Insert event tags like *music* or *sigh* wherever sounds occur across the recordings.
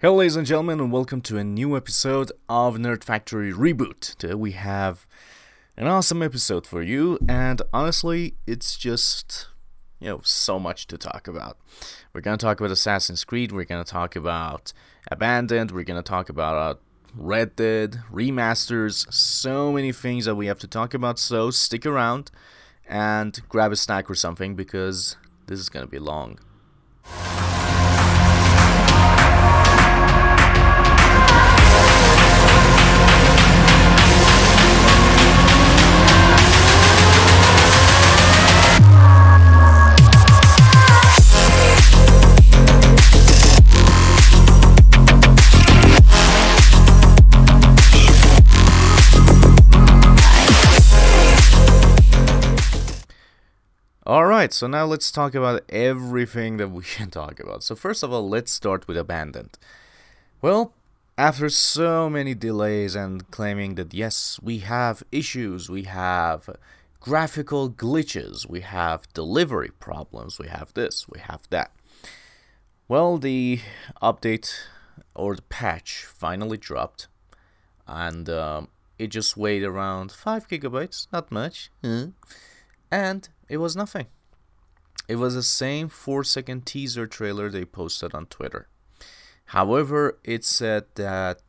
Hello, ladies and gentlemen, and welcome to a new episode of Nerd Factory Reboot. Today we have an awesome episode for you, and honestly, it's just, you know, so much to talk about. We're gonna talk about Assassin's Creed, we're gonna talk about Abandoned, we're gonna talk about uh, Red Dead, remasters, so many things that we have to talk about, so stick around and grab a snack or something because this is gonna be long. Alright, so now let's talk about everything that we *laughs* can talk about. So, first of all, let's start with Abandoned. Well, after so many delays and claiming that yes, we have issues, we have graphical glitches, we have delivery problems, we have this, we have that. Well, the update or the patch finally dropped, and um, it just weighed around 5 gigabytes, not much. And it was nothing. It was the same 4 second teaser trailer they posted on Twitter. However, it said that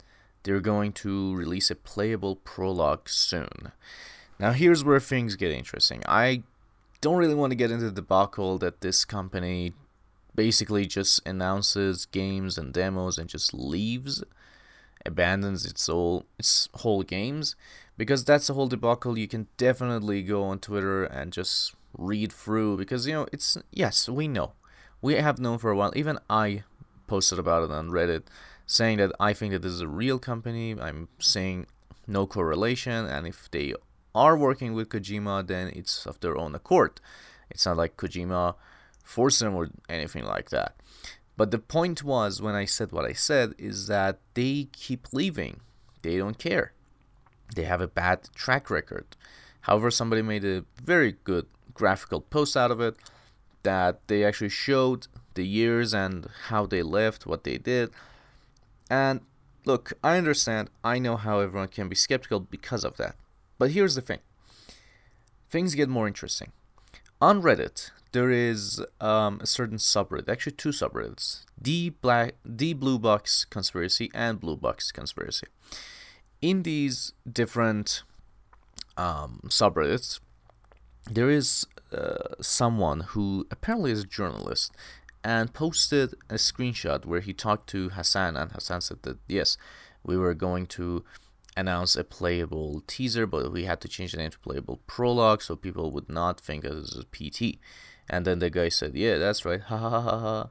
they're going to release a playable prologue soon. Now, here's where things get interesting. I don't really want to get into the debacle that this company basically just announces games and demos and just leaves, abandons its whole its whole games, because that's the whole debacle. You can definitely go on Twitter and just read through because you know it's yes we know. We have known for a while. Even i posted about it on reddit saying that i think that this is a real company. I'm saying no correlation. And if they are working with kojima then it's of their own accord. It's not like kojima forced them or anything like that. But the point was when i said what i said is that they keep leaving. They don't care. They have a bad track record. However somebody made a very good graphical posts out of it that they actually showed the years and how they lived, what they did. And look, I understand, I know how everyone can be skeptical because of that. But here's the thing things get more interesting. On Reddit, there is um, a certain subreddit, actually two subreddits, the black, the blue box conspiracy and blue box conspiracy. In these different um, subreddits, there is uh, someone who apparently is a journalist and posted a screenshot where he talked to Hassan, and Hassan said that yes, we were going to announce a playable teaser, but we had to change the name to playable prologue so people would not think it was a PT. And then the guy said, Yeah, that's right. *laughs* Ha ha ha ha.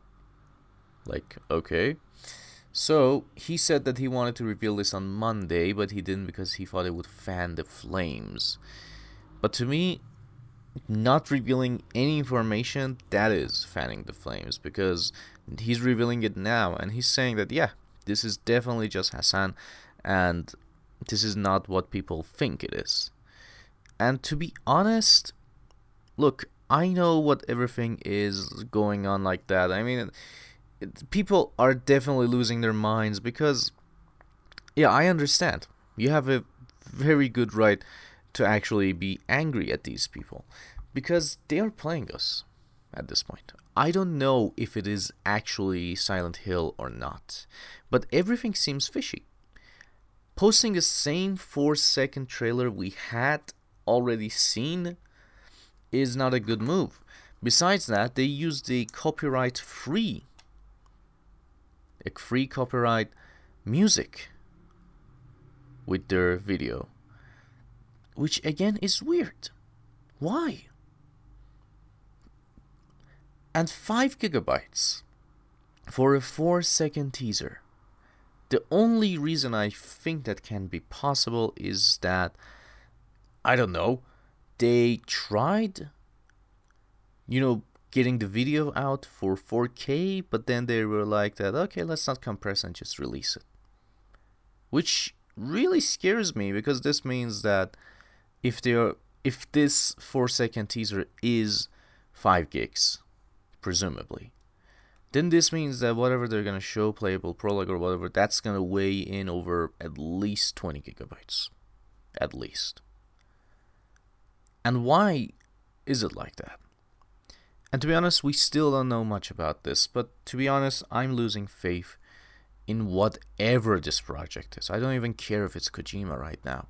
Like, okay. So he said that he wanted to reveal this on Monday, but he didn't because he thought it would fan the flames. But to me, not revealing any information, that is fanning the flames because he's revealing it now and he's saying that, yeah, this is definitely just Hassan and this is not what people think it is. And to be honest, look, I know what everything is going on like that. I mean, people are definitely losing their minds because, yeah, I understand. You have a very good right to actually be angry at these people because they are playing us at this point. I don't know if it is actually Silent Hill or not, but everything seems fishy. Posting the same 4 second trailer we had already seen is not a good move. Besides that, they used the copyright free a free copyright music with their video which again is weird. Why? And 5 gigabytes for a 4 second teaser. The only reason I think that can be possible is that, I don't know, they tried, you know, getting the video out for 4K, but then they were like that, okay, let's not compress and just release it. Which really scares me because this means that if they are if this four second teaser is five gigs, presumably, then this means that whatever they're gonna show, playable prologue or whatever, that's gonna weigh in over at least 20 gigabytes. At least. And why is it like that? And to be honest, we still don't know much about this, but to be honest, I'm losing faith in whatever this project is. I don't even care if it's Kojima right now.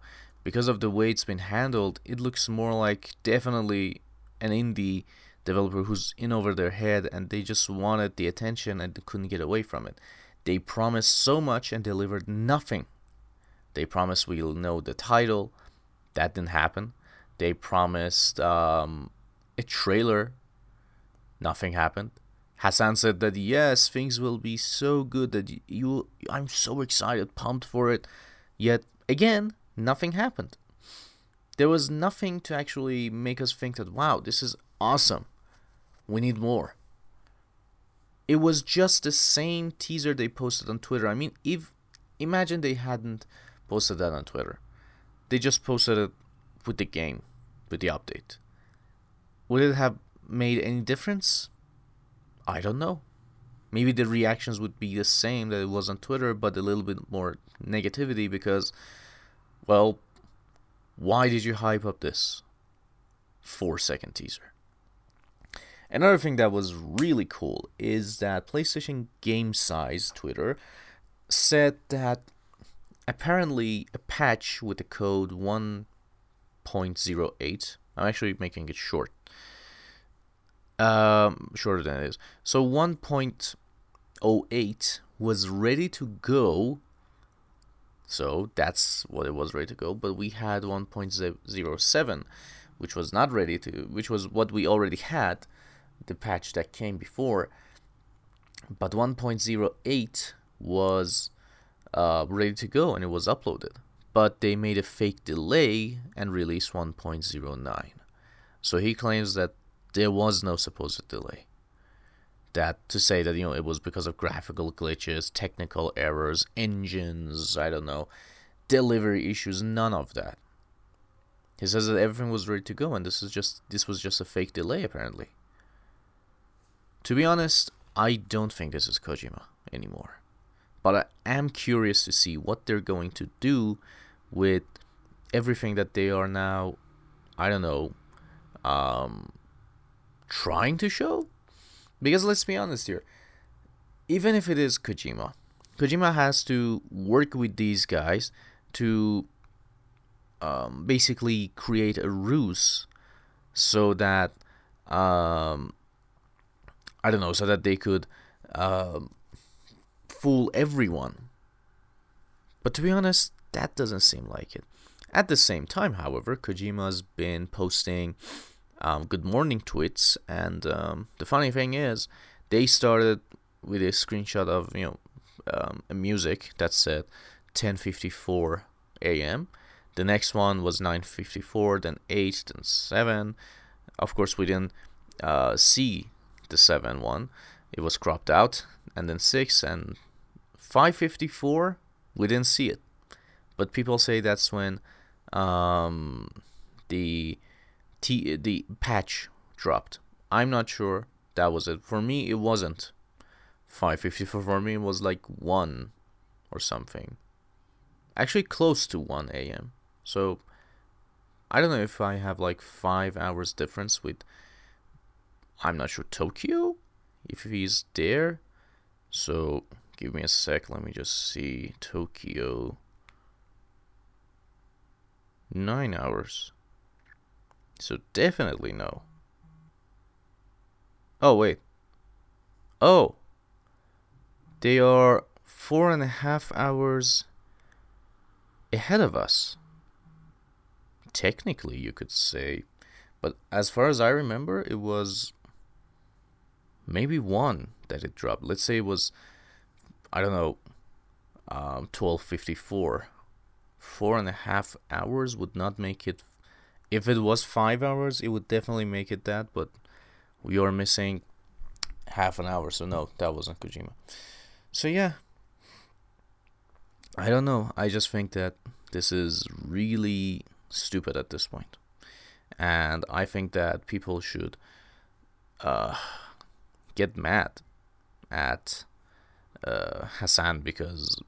Because of the way it's been handled, it looks more like definitely an indie developer who's in over their head and they just wanted the attention and couldn't get away from it. They promised so much and delivered nothing. They promised we'll know the title. That didn't happen. They promised um, a trailer. Nothing happened. Hassan said that yes, things will be so good that you I'm so excited, pumped for it. Yet again, nothing happened. There was nothing to actually make us think that wow, this is awesome. We need more. It was just the same teaser they posted on Twitter. I mean, if imagine they hadn't posted that on Twitter. They just posted it with the game, with the update. Would it have made any difference? I don't know. Maybe the reactions would be the same that it was on Twitter, but a little bit more negativity because, well, why did you hype up this four second teaser? Another thing that was really cool is that PlayStation Game Size Twitter said that apparently a patch with the code 1.08, I'm actually making it short, um, shorter than it is. So 1.08 was ready to go. So that's what it was ready to go. But we had 1.07, which was not ready to, which was what we already had the patch that came before. But 1.08 was uh, ready to go and it was uploaded. But they made a fake delay and released 1.09. So he claims that there was no supposed delay. That to say that you know it was because of graphical glitches, technical errors, engines, I don't know, delivery issues, none of that. He says that everything was ready to go and this is just this was just a fake delay apparently. To be honest, I don't think this is Kojima anymore. But I am curious to see what they're going to do with everything that they are now, I don't know, um, trying to show. Because let's be honest here, even if it is Kojima, Kojima has to work with these guys to um, basically create a ruse so that um, I don't know, so that they could uh, fool everyone. But to be honest, that doesn't seem like it. At the same time, however, Kojima's been posting um, good morning tweets, and um, the funny thing is, they started with a screenshot of you know um, a music that said 10:54 a.m. The next one was 9:54, then 8, then 7. Of course, we didn't uh, see the 7 one. It was cropped out, and then 6 and 554, we didn't see it. But people say that's when um, the t- the patch dropped. I'm not sure that was it. For me, it wasn't 554. For me, was like 1 or something. Actually, close to 1 a.m. So I don't know if I have like 5 hours difference with I'm not sure Tokyo if he's there. So give me a sec. Let me just see Tokyo. Nine hours. So definitely no. Oh wait. Oh. They are four and a half hours ahead of us. Technically, you could say. But as far as I remember, it was maybe one that it dropped. Let's say it was, I don't know, um, 1254. Four and a half hours would not make it. If it was five hours, it would definitely make it that, but we are missing half an hour, so no, that wasn't Kojima. So yeah, I don't know. I just think that this is really stupid at this point. And I think that people should uh, get mad at uh, Hassan because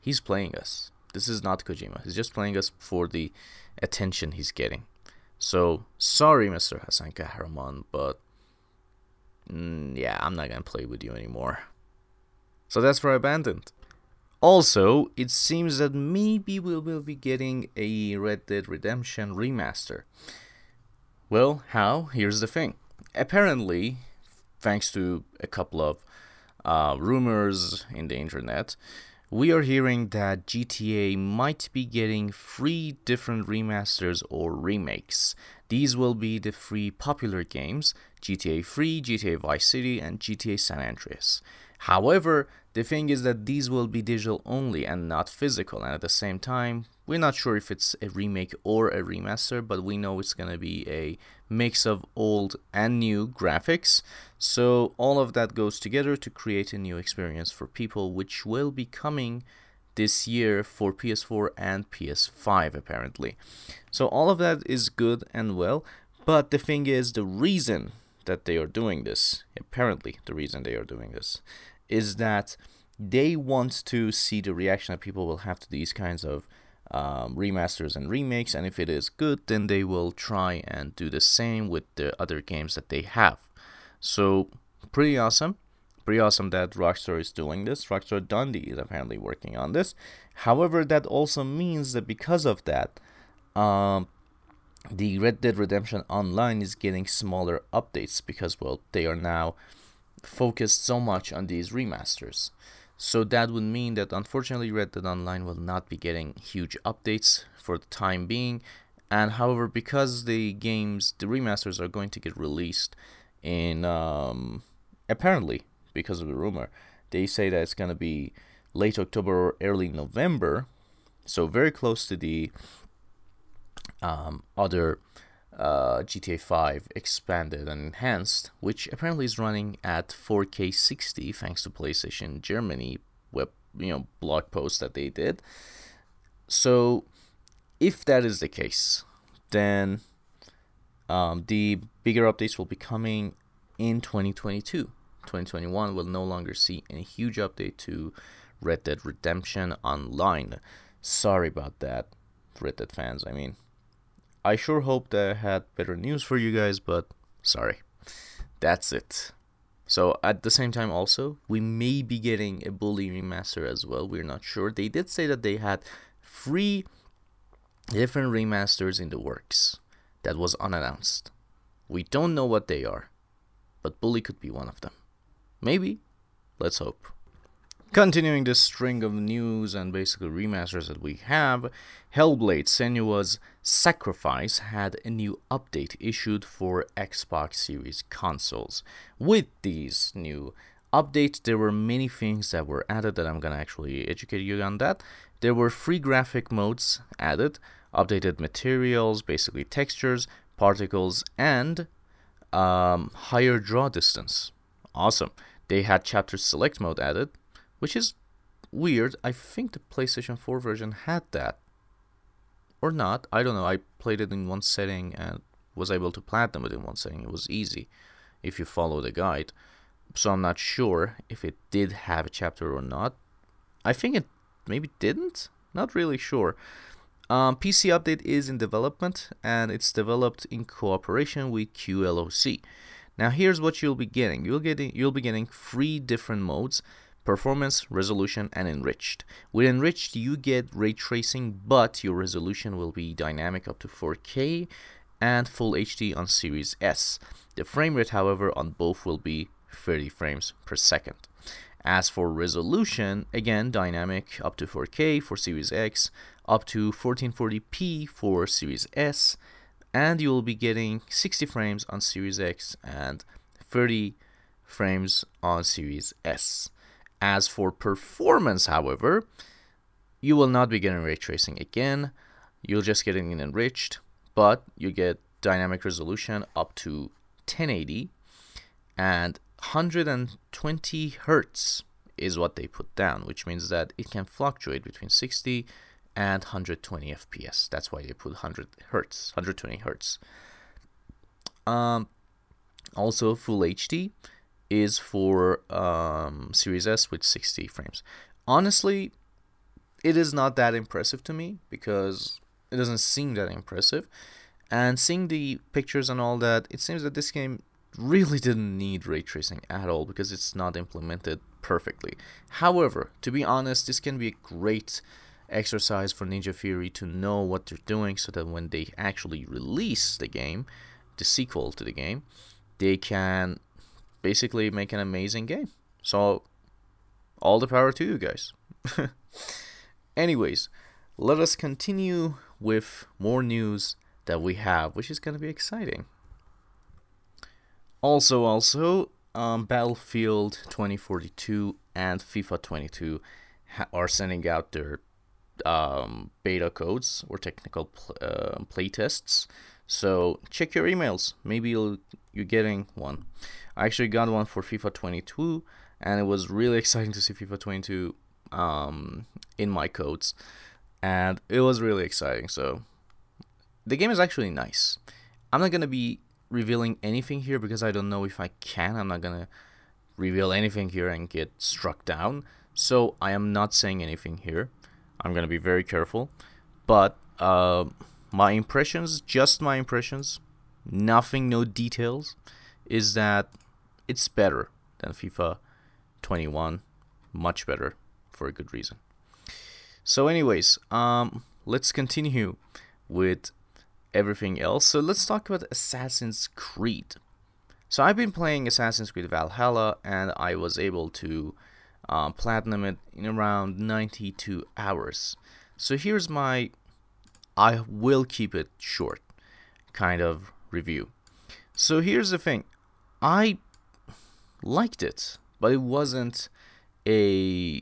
he's playing us. This is not Kojima. He's just playing us for the attention he's getting. So sorry, Mr. Hassan Kahraman, but mm, yeah, I'm not gonna play with you anymore. So that's for Abandoned. Also, it seems that maybe we will be getting a Red Dead Redemption remaster. Well, how? Here's the thing. Apparently, thanks to a couple of uh, rumors in the internet, we are hearing that GTA might be getting three different remasters or remakes. These will be the three popular games GTA 3, GTA Vice City, and GTA San Andreas. However, the thing is that these will be digital only and not physical, and at the same time, we're not sure if it's a remake or a remaster, but we know it's gonna be a mix of old and new graphics. So all of that goes together to create a new experience for people, which will be coming this year for PS4 and PS5 apparently. So all of that is good and well, but the thing is the reason that they are doing this, apparently the reason they are doing this is that they want to see the reaction that people will have to these kinds of um, remasters and remakes, and if it is good, then they will try and do the same with the other games that they have. So, pretty awesome. Pretty awesome that Rockstar is doing this. Rockstar Dundee is apparently working on this. However, that also means that because of that, um, the Red Dead Redemption Online is getting smaller updates because, well, they are now focused so much on these remasters. So that would mean that unfortunately Red Dead Online will not be getting huge updates for the time being. And however, because the games, the remasters are going to get released in, um, apparently, because of the rumor, they say that it's going to be late October or early November. So very close to the um, other uh, GTA 5 expanded and enhanced, which apparently is running at 4K 60 thanks to PlayStation Germany web you know blog post that they did. So, if that is the case, then um, the bigger updates will be coming in 2022. 2021 will no longer see any huge update to Red Dead Redemption Online. Sorry about that, Red Dead fans. I mean, I sure hope that I had better news for you guys, but sorry. That's it. So at the same time also, we may be getting a Bully remaster as well. We're not sure. They did say that they had three different remasters in the works that was unannounced. We don't know what they are, but Bully could be one of them. Maybe. Let's hope. Continuing this string of news and basically remasters that we have, Hellblade Senua's Sacrifice had a new update issued for Xbox Series consoles. With these new updates, there were many things that were added that I'm gonna actually educate you on that. There were free graphic modes added, updated materials, basically textures, particles, and um, higher draw distance. Awesome. They had chapter select mode added, which is weird. I think the PlayStation 4 version had that. Or not. I don't know. I played it in one setting and was able to platinum it in one setting. It was easy if you follow the guide. So I'm not sure if it did have a chapter or not. I think it maybe didn't. Not really sure. Um, PC Update is in development and it's developed in cooperation with QLOC. Now here's what you'll be getting. You'll get you'll be getting three different modes performance, resolution, and enriched. With enriched, you get ray tracing, but your resolution will be dynamic up to 4K and full HD on Series S. The frame rate, however, on both will be 30 frames per second. As for resolution, again, dynamic up to 4K for Series X, up to 1440p for Series S, and you will be getting 60 frames on Series X and 30 frames on Series S. As for performance, however, you will not be getting ray tracing again. You'll just get it enriched, but you get dynamic resolution up to 1080 and 120 hertz is what they put down, which means that it can fluctuate between 60 and 120 FPS. That's why they put 100 hertz, 120 hertz. Um, also, full HD is for um, Series S with 60 frames. Honestly, it is not that impressive to me because it doesn't seem that impressive. And seeing the pictures and all that, it seems that this game really didn't need ray tracing at all because it's not implemented perfectly. However, to be honest, this can be a great exercise for Ninja Theory to know what they're doing so that when they actually release the game, the sequel to the game, they can basically make an amazing game. So, all the power to you guys. *laughs* Anyways, let us continue with more news that we have, which is going to be exciting. Also, also, um, Battlefield 2042 and FIFA 22 ha- are sending out their um, beta codes or technical pl- uh, playtests. So check your emails. Maybe you'll, you're getting one. I actually got one for FIFA 22, and it was really *laughs* exciting to see FIFA 22 um, in my codes, and it was really exciting. So the game is actually nice. I'm not gonna be revealing anything here because I don't know if I can. I'm not gonna reveal anything here and get struck down. So I am not saying anything here. I'm gonna be very careful. But uh, my impressions, just my impressions, nothing, no details, is that it's better than FIFA 21, much better for a good reason. So, anyways, um, let's continue with everything else. So let's talk about Assassin's Creed. So I've been playing Assassin's Creed Valhalla, and I was able to um, platinum it in around 92 hours. So here's my, I will keep it short, kind of review. So here's the thing, I liked it, but it wasn't a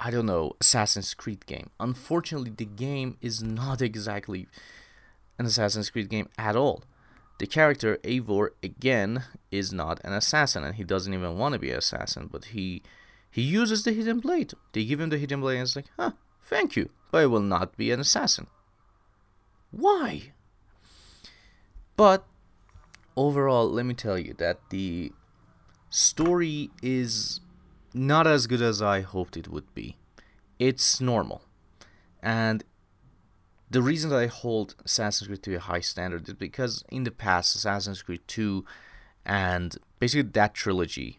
I don't know, Assassin's Creed game. Unfortunately, the game is not exactly an Assassin's Creed game at all. The character Eivor again is not an assassin, and he doesn't even want to be an assassin. But he he uses the hidden blade. They give him the hidden blade, and it's like, huh, thank you, but I will not be an assassin. Why? But overall, let me tell you that the story is not as good as I hoped it would be. It's normal, and the reason that I hold Assassin's Creed to a high standard is because in the past, Assassin's Creed 2 and basically that trilogy,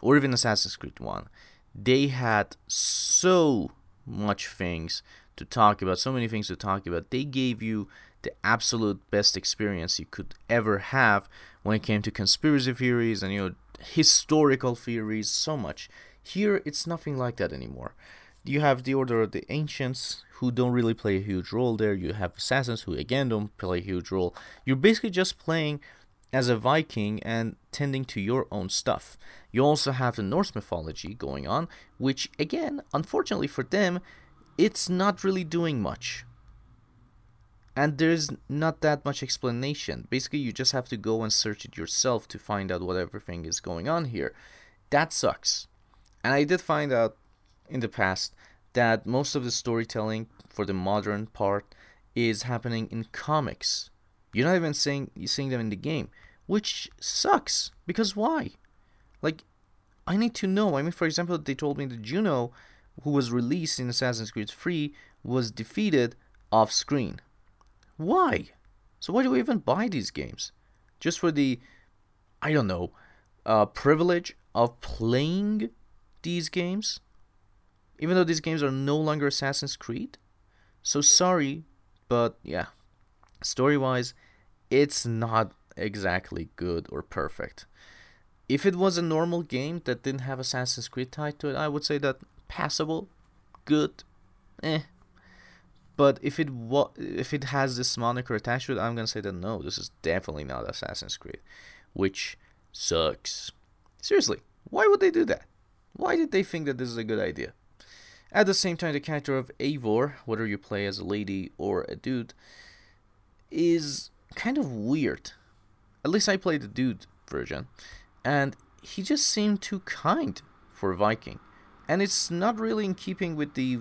or even Assassin's Creed 1, they had so much things to talk about, so many things to talk about. They gave you the absolute best experience you could ever have when it came to conspiracy theories and you know historical theories, so much. Here, it's nothing like that anymore. You have the Order of the Ancients, who don't really play a huge role there. You have assassins, who again don't play a huge role. You're basically just playing as a Viking and tending to your own stuff. You also have the Norse mythology going on, which again, unfortunately for them, it's not really doing much. And there's not that much explanation. Basically, you just have to go and search it yourself to find out what everything is going on here. That sucks. And I did find out in the past that most of the storytelling for the modern part is happening in comics. You're not even seeing seeing them in the game, which sucks. Because why? Like, I need to know. I mean, for example, they told me that Juno, who was released in Assassin's Creed 3, was defeated off screen. Why? So why do we even buy these games? Just for the, I don't know, uh, privilege of playing these games? even though these games are no longer Assassin's Creed. So sorry, but yeah, story wise, it's not exactly good or perfect. If it was a normal game that didn't have Assassin's Creed tied to it, I would say that passable, good, eh. But if it wa- if it has this moniker attached to it, I'm gonna say that no, this is definitely not Assassin's Creed, which sucks. Seriously, why would they do that? Why did they think that this is a good idea? At the same time, the character of Eivor, whether you play as a lady or a dude, is kind of weird. At least I played the dude version, and he just seemed too kind for Viking. And it's not really in keeping with the,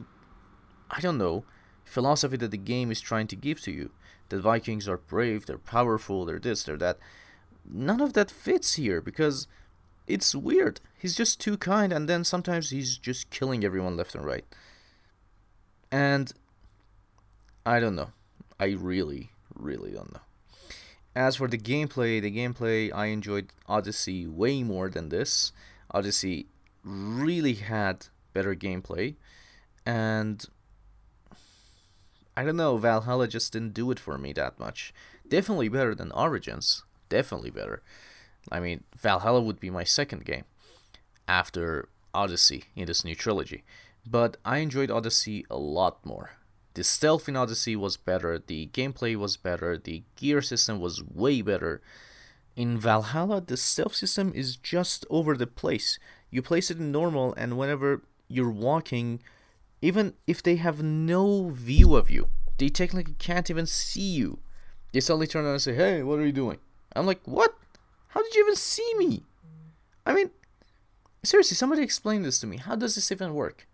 I don't know, philosophy that the game is trying to give to you. That Vikings are brave, they're powerful, they're this, they're that. None of that fits here because it's weird. He's just too kind, and then sometimes he's just killing everyone left and right. And I don't know. I really, really don't know. As for the gameplay, the gameplay, I enjoyed Odyssey way more than this. Odyssey really had better gameplay, and I don't know, Valhalla just didn't do it for me that much. Definitely better than Origins. Definitely better. I mean, Valhalla would be my second game after Odyssey in this new trilogy. But I enjoyed Odyssey a lot more. The stealth in Odyssey was better, the gameplay was better, the gear system was way better. In Valhalla, the stealth system is just over the place. You place it in normal, and whenever you're walking, even if they have no view of you, they technically can't even see you. They suddenly turn around and say, Hey, what are you doing? I'm like, What? How did you even see me? I mean, seriously, somebody explain this to me. How does this even work?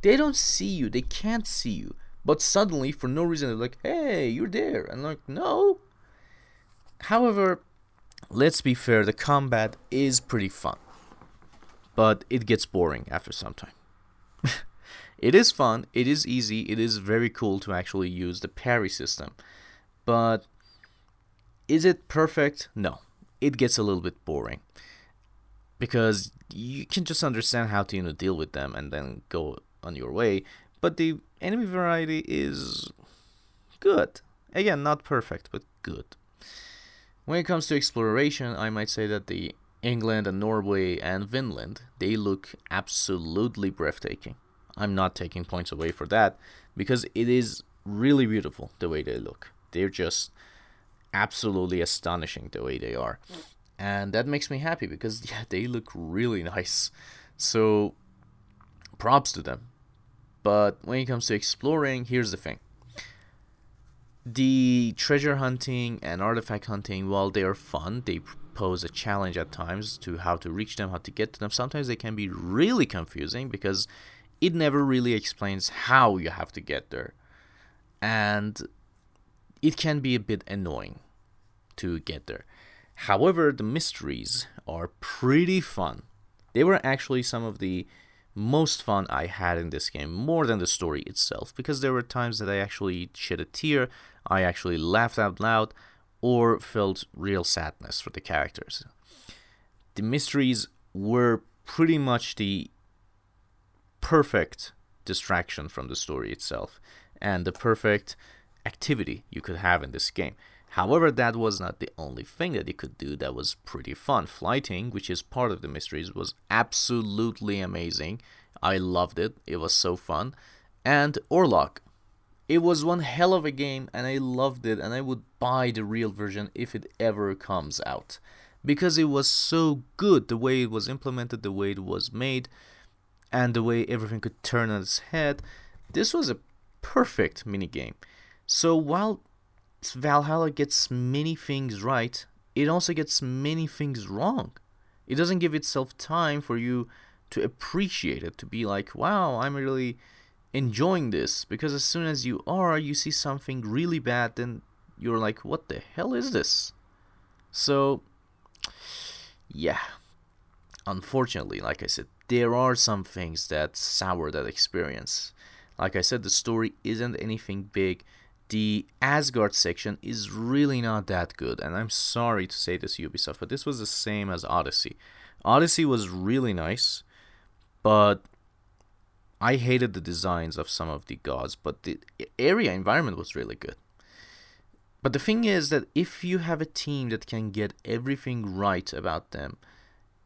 They don't see you, they can't see you. But suddenly, for no reason, they're like, hey, you're there. And like, no. However, let's be fair, the combat is pretty fun. But it gets boring after some time. *laughs* it is fun, it is easy, it is very cool to actually use the parry system. But is it perfect? No. It gets a little bit boring. Because you can just understand how to you know deal with them and then go on your way but the enemy variety is good. Again, not perfect, but good. When it comes to exploration, I might say that the England and Norway and Finland, they look absolutely breathtaking. I'm not taking points away for that because it is really beautiful the way they look. They're just absolutely astonishing the way they are. And that makes me happy because *laughs* yeah, they look really nice. So props to them. But when it comes to exploring, here's the thing. The treasure hunting and artifact hunting, while they are fun, they pose a challenge at times to how to reach them, how to get to them. Sometimes they can be really confusing because it never really explains how you have to get there. And it can be a bit annoying to get there. However, the mysteries are pretty fun. They were actually some of the most fun I had in this game, more than the story itself, because there were times that I actually shed a tear, I actually laughed out loud, or felt real sadness for the characters. The mysteries were pretty much the perfect distraction from the story itself, and the perfect activity you could have in this game. However, that was not the only thing that you could do that was pretty fun. Flyting, which is part of the mysteries, was absolutely amazing. I loved it. It was so fun. And Orlog. It was one hell of a game and I loved it and I would buy the real version if it ever comes out. Because it was so good the way it was implemented, the way it was made, and the way everything could turn on its head. This was a perfect minigame. So while Valhalla gets many things right, it also gets many things wrong. It doesn't give itself time for you to appreciate it, to be like, wow, I'm really enjoying this. Because as soon as you are, you see something really bad, then you're like, what the hell is this? So, yeah. Unfortunately, like I said, there are some things that sour that experience. Like I said, the story isn't anything big the Asgard section is really not that good, and I'm sorry to say this, Ubisoft, but this was the same as Odyssey. Odyssey was really nice, but I hated the designs of some of the gods, but the area environment was really good. But the thing is that if you have a team that can get everything right about them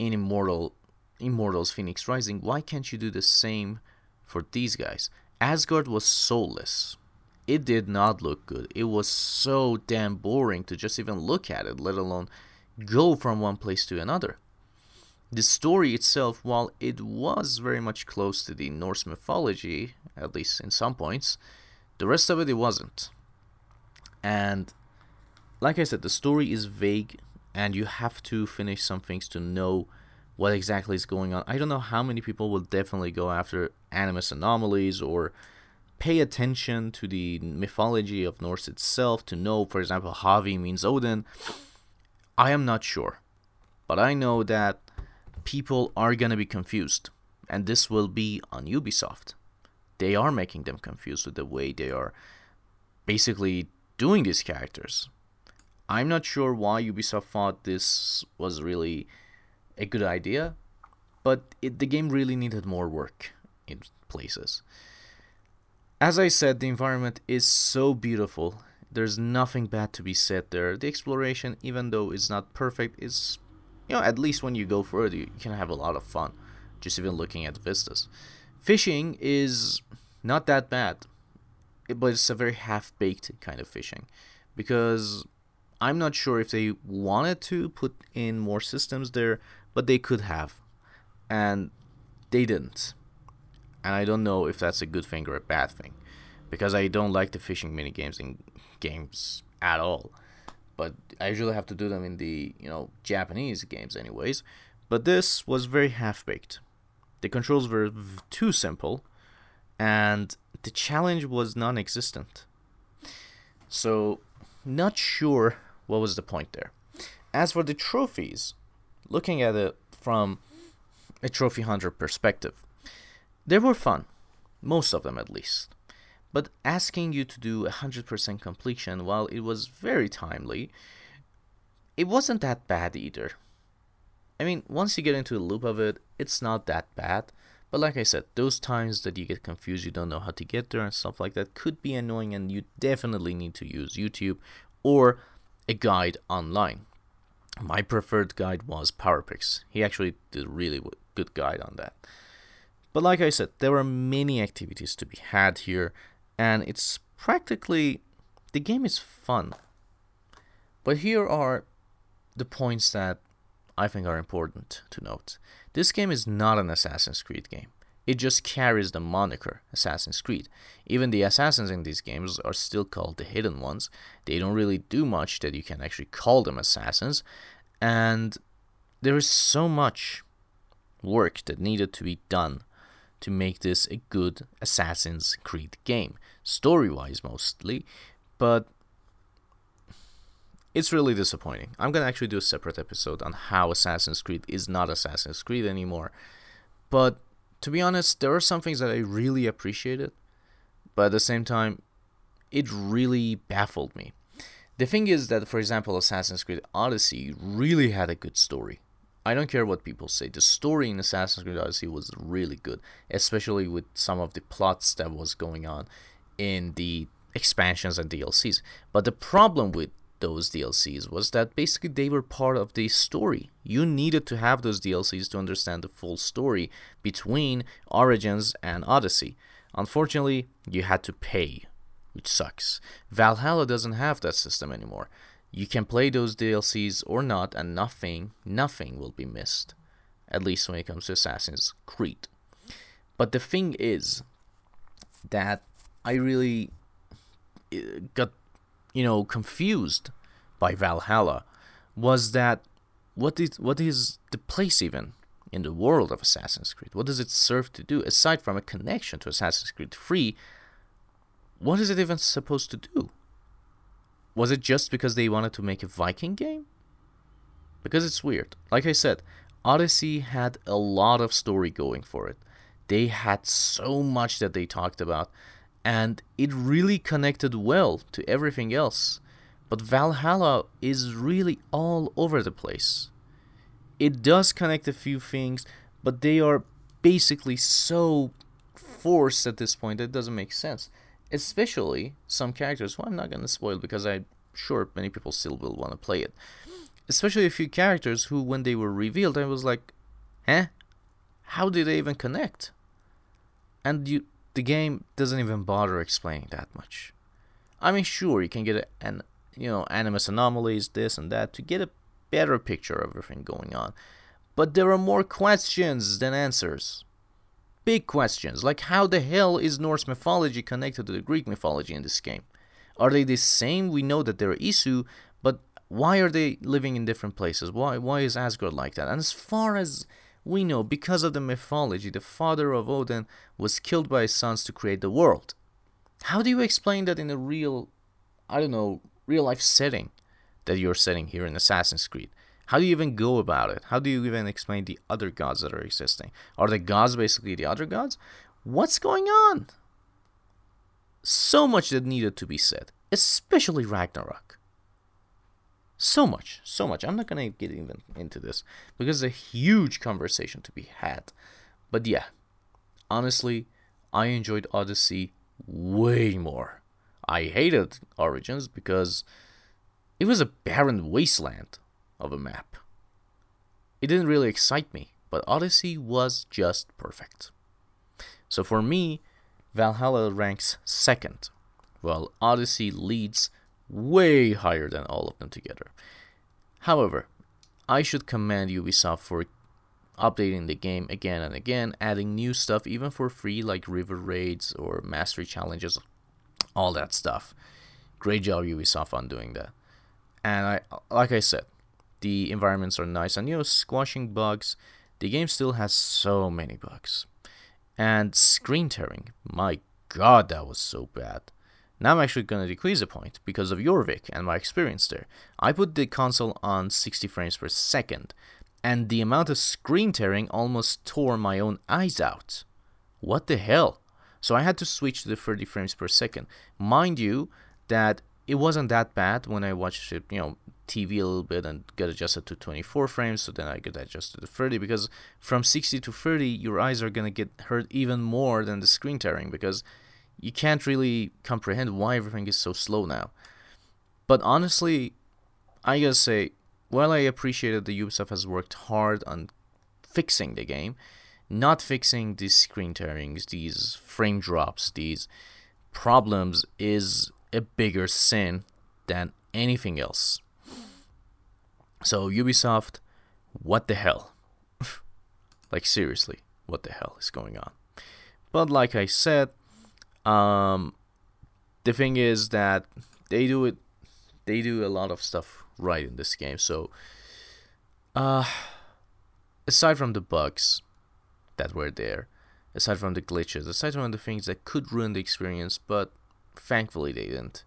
in Immortal Immortals Phoenix Rising, why can't you do the same for these guys? Asgard was soulless it did not look good. It was so damn boring to just even look at it, let alone go from one place to another. The story itself, while it was very much close to the Norse mythology, at least in some points, the rest of it, it wasn't. And like I said, the story is vague, and you have to finish some things to know what exactly is going on. I don't know how many people will definitely go after animus anomalies or pay attention to the mythology of Norse itself to know, for example, Havi means Odin, I am not sure. But I know that people are gonna be confused, and this will be on Ubisoft. They are making them confused with the way they are basically doing these characters. I'm not sure why Ubisoft thought this was really a good idea, but it, the game really needed more work in places. As I said, the environment is so beautiful. There's nothing bad to be said there. The exploration, even though it's not perfect, is, you know, at least when you go further, you can have a lot of fun just even looking at the vistas. Fishing is not that bad, but it's a very half baked kind of fishing because I'm not sure if they wanted to put in more systems there, but they could have. And they didn't. And I don't know if that's a good thing or a bad thing. Because I don't like the fishing mini games in games at all. But I usually have to do them in the, you know, Japanese games anyways. But this was very half baked. The controls were too simple and the challenge was non existent. So, not sure what was the point there. As for the trophies, looking at it from a trophy hunter perspective, they were fun, most of them at least. But asking you to do 100% completion while it was very timely, it wasn't that bad either. I mean, once you get into the loop of it, it's not that bad. But like I said, those times that you get confused, you don't know how to get there and stuff like that could be annoying, and you definitely need to use YouTube or a guide online. My preferred guide was PowerPyx. He actually did a really good guide on that. But like I said, there are many activities to be had here, and it's practically the game is fun. But here are the points that I think are important to note. This game is not an Assassin's Creed game. It just carries the moniker Assassin's Creed. Even the assassins in these games are still called the hidden ones. They don't really do much that you can actually call them assassins. And there is so much work that needed to be done to make this a good Assassin's Creed game. Story wise, mostly. But it's really disappointing. I'm gonna actually do a separate episode on how Assassin's Creed is not Assassin's Creed anymore. But to be honest, there are some things that I really appreciated, but at the same time, it really baffled me. The thing is that, for example, Assassin's Creed Odyssey really had a good story. I don't care what people say. The story in Assassin's Creed Odyssey was really good, especially with some of the plots that was going on in the expansions and DLCs. But the problem with those DLCs was that basically they were part of the story. You needed to have those DLCs to understand the full story between Origins and Odyssey. Unfortunately, you had to pay, which sucks. Valhalla doesn't have that system anymore. You can play those DLCs or not, and nothing, nothing will be missed. At least when it comes to Assassin's Creed. But the thing is that I really uh, got you know, confused by Valhalla was that what is what is the place even in the world of Assassin's Creed? What does it serve to do aside from a connection to Assassin's Creed 3? What is it even supposed to do? Was it just because they wanted to make a Viking game? Because it's weird. Like I said, Odyssey had a lot of story going for it. They had so much that they talked about and it really connected well to everything else. But Valhalla is really all over the place. It does connect a few things, but they are basically so forced at this point that it doesn't make sense. Especially some characters who I'm not going to spoil because I'm sure many people still will want to play it. Especially a few characters who, when they were revealed, I was like, eh? How did they even connect? And you the game doesn't even bother explaining that much. I mean, sure, you can get an you know animus anomalies, this and that, to get a better picture of everything going on. But there are more questions than answers. Big questions, like how the hell is Norse mythology connected to the Greek mythology in this game? Are they the same? We know that they're Isu, but why are they living in different places? Why why is Asgard like that? And as far as we know because of the mythology, the father of Odin was killed by his sons to create the world. How do you explain that in a real, I don't know, real life setting that you're setting here in Assassin's Creed? How do you even go about it? How do you even explain the other gods that are existing? Are the gods basically the other gods? What's going on? So much that needed to be said, especially Ragnarok. So much, so much. I'm not gonna get even into this because it's a huge conversation to be had. But yeah, honestly, I enjoyed Odyssey way more. I hated Origins because it was a barren wasteland of a map. It didn't really excite me, but Odyssey was just perfect. So for me, Valhalla ranks second, while Odyssey leads way higher than all of them together. However, I should commend Ubisoft for updating the game again and again, adding new stuff even for free like river raids or mastery challenges, all that stuff. Great job Ubisoft on doing that. And I like I said, the environments are nice and you know squashing bugs. The game still has so many bugs. And screen tearing, my god, that was so bad. Now I'm actually going to decrease a point because of Jorvik and my experience there. I put the console on 60 frames per second, and the amount of screen tearing almost tore my own eyes out. What the hell? So I had to switch to the 30 frames per second. Mind you, that it wasn't that bad when I watched it, you know, TV a little bit and got adjusted to 24 frames, so then I got adjusted to 30 because from 60 to 30, your eyes are gonna get hurt even more than the screen tearing because you can't really comprehend why everything is so slow now. But honestly, I gotta say, while I appreciated that Ubisoft has worked hard on fixing the game, not fixing these screen tearings, these frame drops, these problems is a bigger sin than anything else. So Ubisoft, what the hell? *laughs* like seriously, what the hell is going on? But like I said, um, the thing is that they do it, they do a lot of stuff right in this game. So, uh, aside from the bugs that were there, aside from the glitches, aside from the things that could ruin the experience, but thankfully they didn't.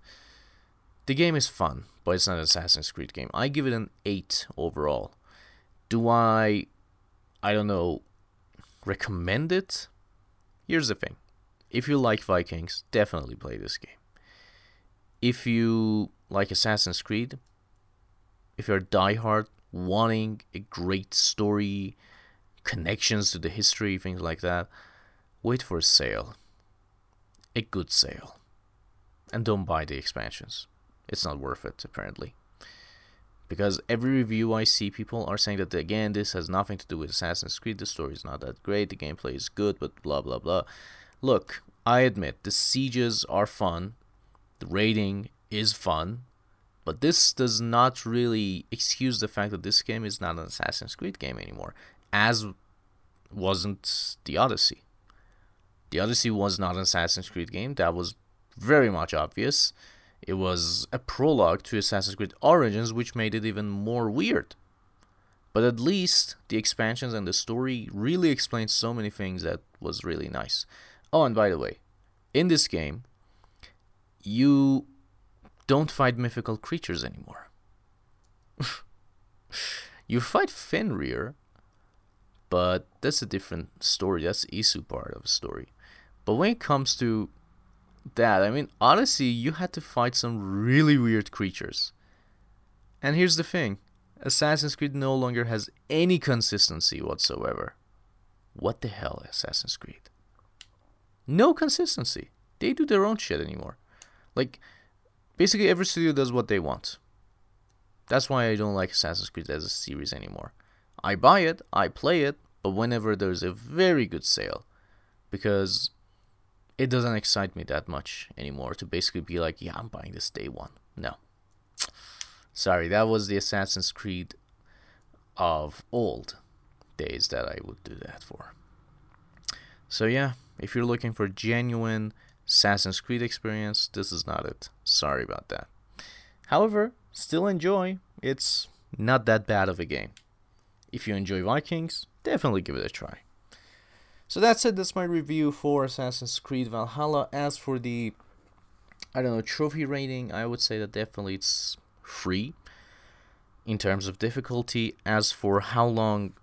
The game is fun, but it's not an Assassin's Creed game. I give it an 8 overall. Do I, I don't know, recommend it? Here's the thing if you like Vikings, definitely play this game. If you like Assassin's Creed, if you're diehard, wanting a great story, connections to the history, things like that, wait for a sale. A good sale. And don't buy the expansions. It's not worth it, apparently. Because every review I see, people are saying that, again, this has nothing to do with Assassin's Creed. The story is not that great. The gameplay is good, but blah, blah, blah. Look, I admit, the sieges are fun. The raiding is fun. But this does not really excuse the fact that this game is not an Assassin's Creed game anymore, as wasn't the Odyssey. The Odyssey was not an Assassin's Creed game. That was very much obvious. It was a prologue to Assassin's Creed Origins, which made it even more weird. But at least the expansions and the story really explained so many things that was really nice. Oh, and by the way, in this game, you don't fight mythical creatures anymore. *laughs* you fight Fenrir, but that's a different story. That's Isu part of the story. But when it comes to that, I mean, Odyssey, you had to fight some really weird creatures. And here's the thing Assassin's Creed no longer has any consistency whatsoever. What the hell, Assassin's Creed? No consistency. They do their own shit anymore. Like, Basically, every studio does what they want. That's why I don't like Assassin's Creed as a series anymore. I buy it, I play it, but whenever there's a very good sale, because it doesn't excite me that much anymore to basically be like, yeah, I'm buying this day one. No. *sniffs* Sorry, that was the Assassin's Creed of old days that I would do that for. So, yeah, if you're looking for genuine Assassin's Creed experience, this is not it. Sorry about that. However, still enjoy. It's not that bad of a game. If you enjoy Vikings, definitely give it a try. So that's it. That's my review for Assassin's Creed Valhalla. As for the, I don't know, trophy rating, I would say that definitely it's free. in terms of difficulty. As for how long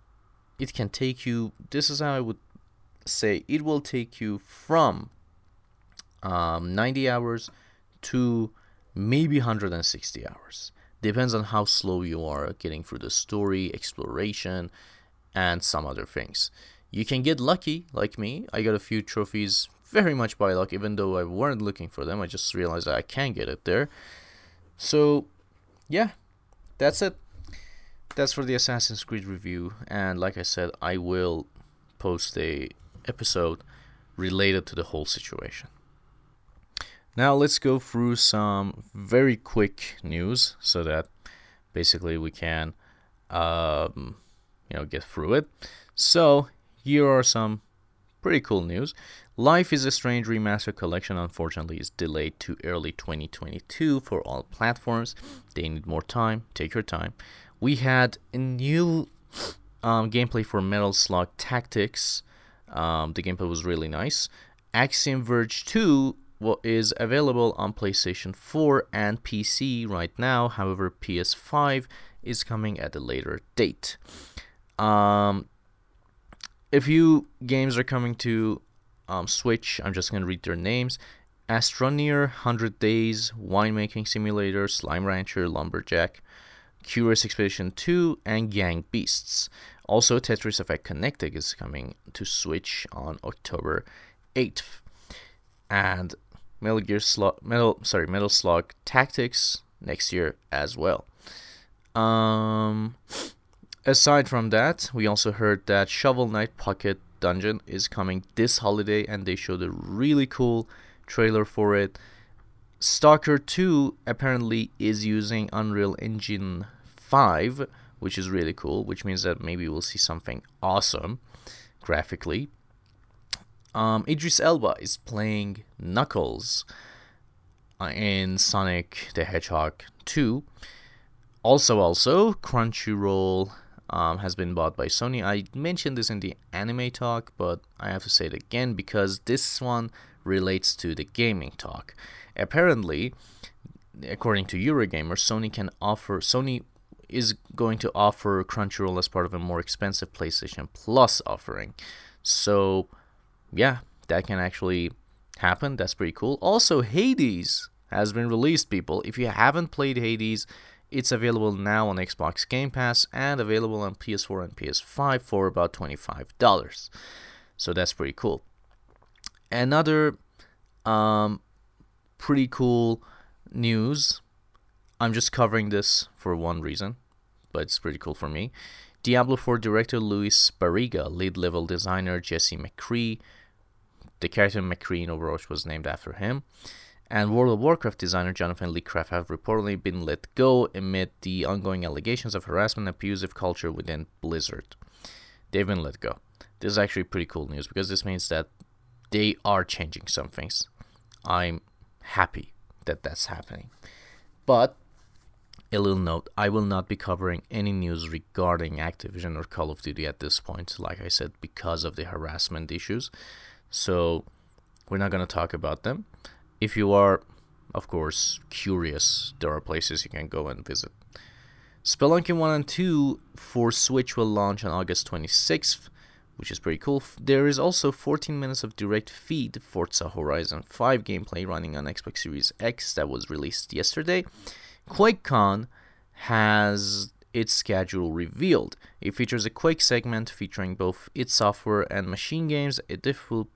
it can take you, this is how I would say it will take you from um, 90 hours to maybe 160 hours. Depends on how slow you are getting through the story, exploration, and some other things. You can get lucky, like me. I got a few trophies very much by luck, even though I weren't looking for them. I just realized I can get it there. So, yeah, that's it. That's for the Assassin's Creed review. And like I said, I will post a episode related to the whole situation. Now let's go through some very quick news so that basically we can um, you know get through it. So here are some pretty cool news. Life is a Strange Remaster Collection unfortunately is delayed to early 2022 for all platforms. They need more time. Take your time. We had a new um, gameplay for Metal Slug Tactics. Um, the gameplay was really nice. Axiom Verge 2 is available on PlayStation 4 and PC right now. However, PS5 is coming at a later date. Um, a few games are coming to um, Switch. I'm just going to read their names. Astroneer, 100 Days, Winemaking Simulator, Slime Rancher, Lumberjack, Curious Expedition 2, and Gang Beasts. Also, Tetris Effect Connected is coming to Switch on October 8th. And Metal Gear Slug, Metal, sorry, Metal Slug Tactics next year as well. Um, aside from that, we also heard that Shovel Knight Pocket Dungeon is coming this holiday, and they showed a really cool trailer for it. Stalker 2 apparently is using Unreal Engine 5, which is really cool, which means that maybe we'll see something awesome graphically. Um, Idris Elba is playing Knuckles in Sonic the Hedgehog 2. Also, also, Crunchyroll um, has been bought by Sony. I mentioned this in the anime talk, but I have to say it again because this one relates to the gaming talk. Apparently, according to Eurogamer, Sony can offer Sony is going to offer Crunchyroll as part of a more expensive PlayStation Plus offering. So, yeah, that can actually happen. That's pretty cool. Also, Hades has been released, people. If you haven't played Hades, it's available now on Xbox Game Pass and available on PS4 and PS5 for about $25. So that's pretty cool. Another um, pretty cool news. I'm just covering this for one reason, but it's pretty cool for me. Diablo 4 director Luis Barriga, lead level designer Jesse McCree, the character McCree in Overwatch was named after him, and World of Warcraft designer Jonathan LeCraft have reportedly been let go amid the ongoing allegations of harassment and abusive culture within Blizzard. They've been let go. This is actually pretty cool news because this means that they are changing some things. I'm happy that that's happening. But a little note I will not be covering any news regarding Activision or Call of Duty at this point, like I said, because of the harassment issues. So we're not going to talk about them. If you are, of course, curious, there are places you can go and visit. Spelunky 1 and 2 for Switch will launch on August 26th, which is pretty cool. There is also 14 minutes of direct feed Forza Horizon 5 gameplay running on Xbox Series X that was released yesterday. QuakeCon has its schedule revealed. It features a Quake segment featuring both id Software and MachineGames, a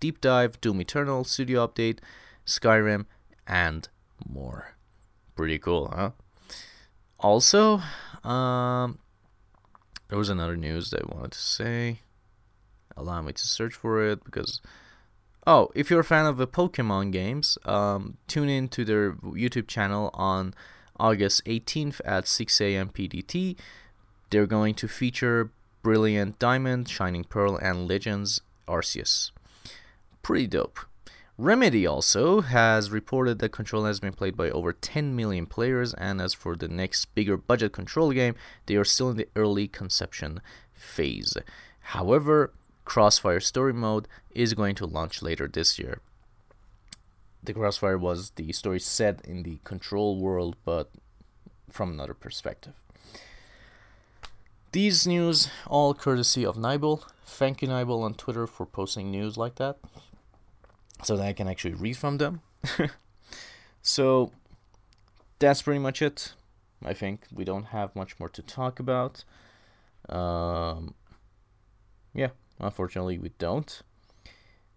deep dive, Doom Eternal, studio update, Skyrim, and more. Pretty cool, huh? Also, um, there was another news that I wanted to say. Allow me to search for it because Oh, if you're a fan of the Pokemon games, um, tune in to their YouTube channel on August 18th at 6 a.m. PDT. They're going to feature Brilliant Diamond, Shining Pearl, and Legends Arceus. Pretty dope. Remedy also has reported that Control has been played by over 10 million players, and as for the next bigger budget Control game, they are still in the early conception phase. However, Crossfire Story Mode is going to launch later this year. The Crossfire was the story set in the Control world, but from another perspective. These news all courtesy of Nibel. Thank you, Nibel, on Twitter for posting news like that, so that I can actually read from them. *laughs* so that's pretty much it. I think we don't have much more to talk about. Um, yeah, unfortunately, we don't.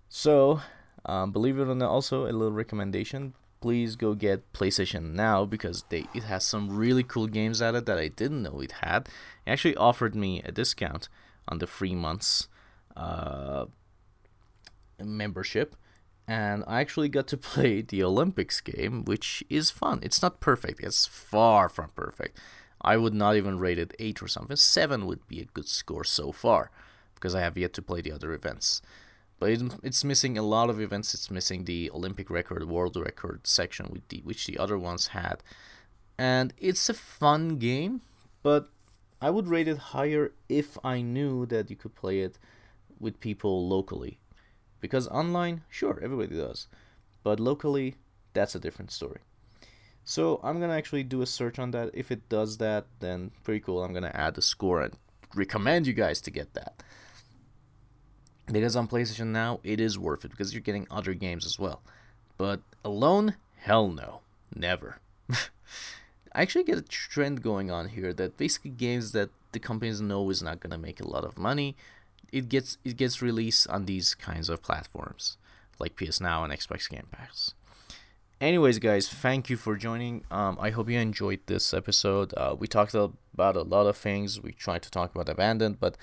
So, um, believe it or not, also a little recommendation. Please go get PlayStation Now because they it has some really cool games at it that I didn't know it had. It actually offered me a discount on the free months uh, membership, and I actually got to *laughs* play the Olympics game, which is fun. It's not perfect. It's far from perfect. I would not even rate it 8 or something. 7 would be a good score so far because I have yet to play the other events. But it's missing a lot of events. It's missing the Olympic record, world record section, with the, which the other ones had. And it's a fun game, but I would rate it higher if I knew that you could play it with people locally. Because online, sure, everybody does. But locally, that's a different story. So I'm gonna actually do a search on that. If it does that, then pretty cool. I'm gonna add the score and recommend you guys to get that. Because on PlayStation Now, it is worth it because you're getting other games as well. But alone, hell no. Never. *laughs* I actually get a trend going on here that basically games that the companies know is not gonna make a lot of money, it gets it gets released on these kinds of platforms like PS Now and Xbox Game Pass. Anyways, guys, thank you for joining. Um, I hope you enjoyed this episode. Uh, we talked about a lot of things. We tried to talk about Abandoned, but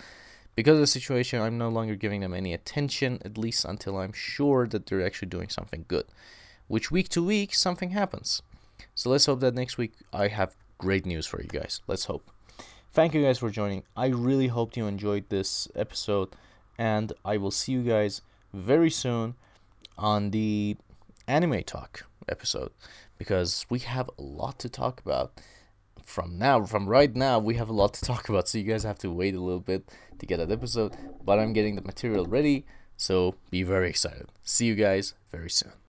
because of the situation, I'm no longer giving them any attention, at least until I'm sure that they're actually doing something good. Which week to week, something happens. So let's hope that next week I have great news for you guys. Let's hope. Thank you guys for joining. I really hope you enjoyed this episode, and I will see you guys very soon on the anime talk episode because we have a lot to talk about from now from right now we have a lot to *laughs* talk about so you guys have to wait a little bit to get that episode but i'm getting the material ready so be very excited. See you guys very soon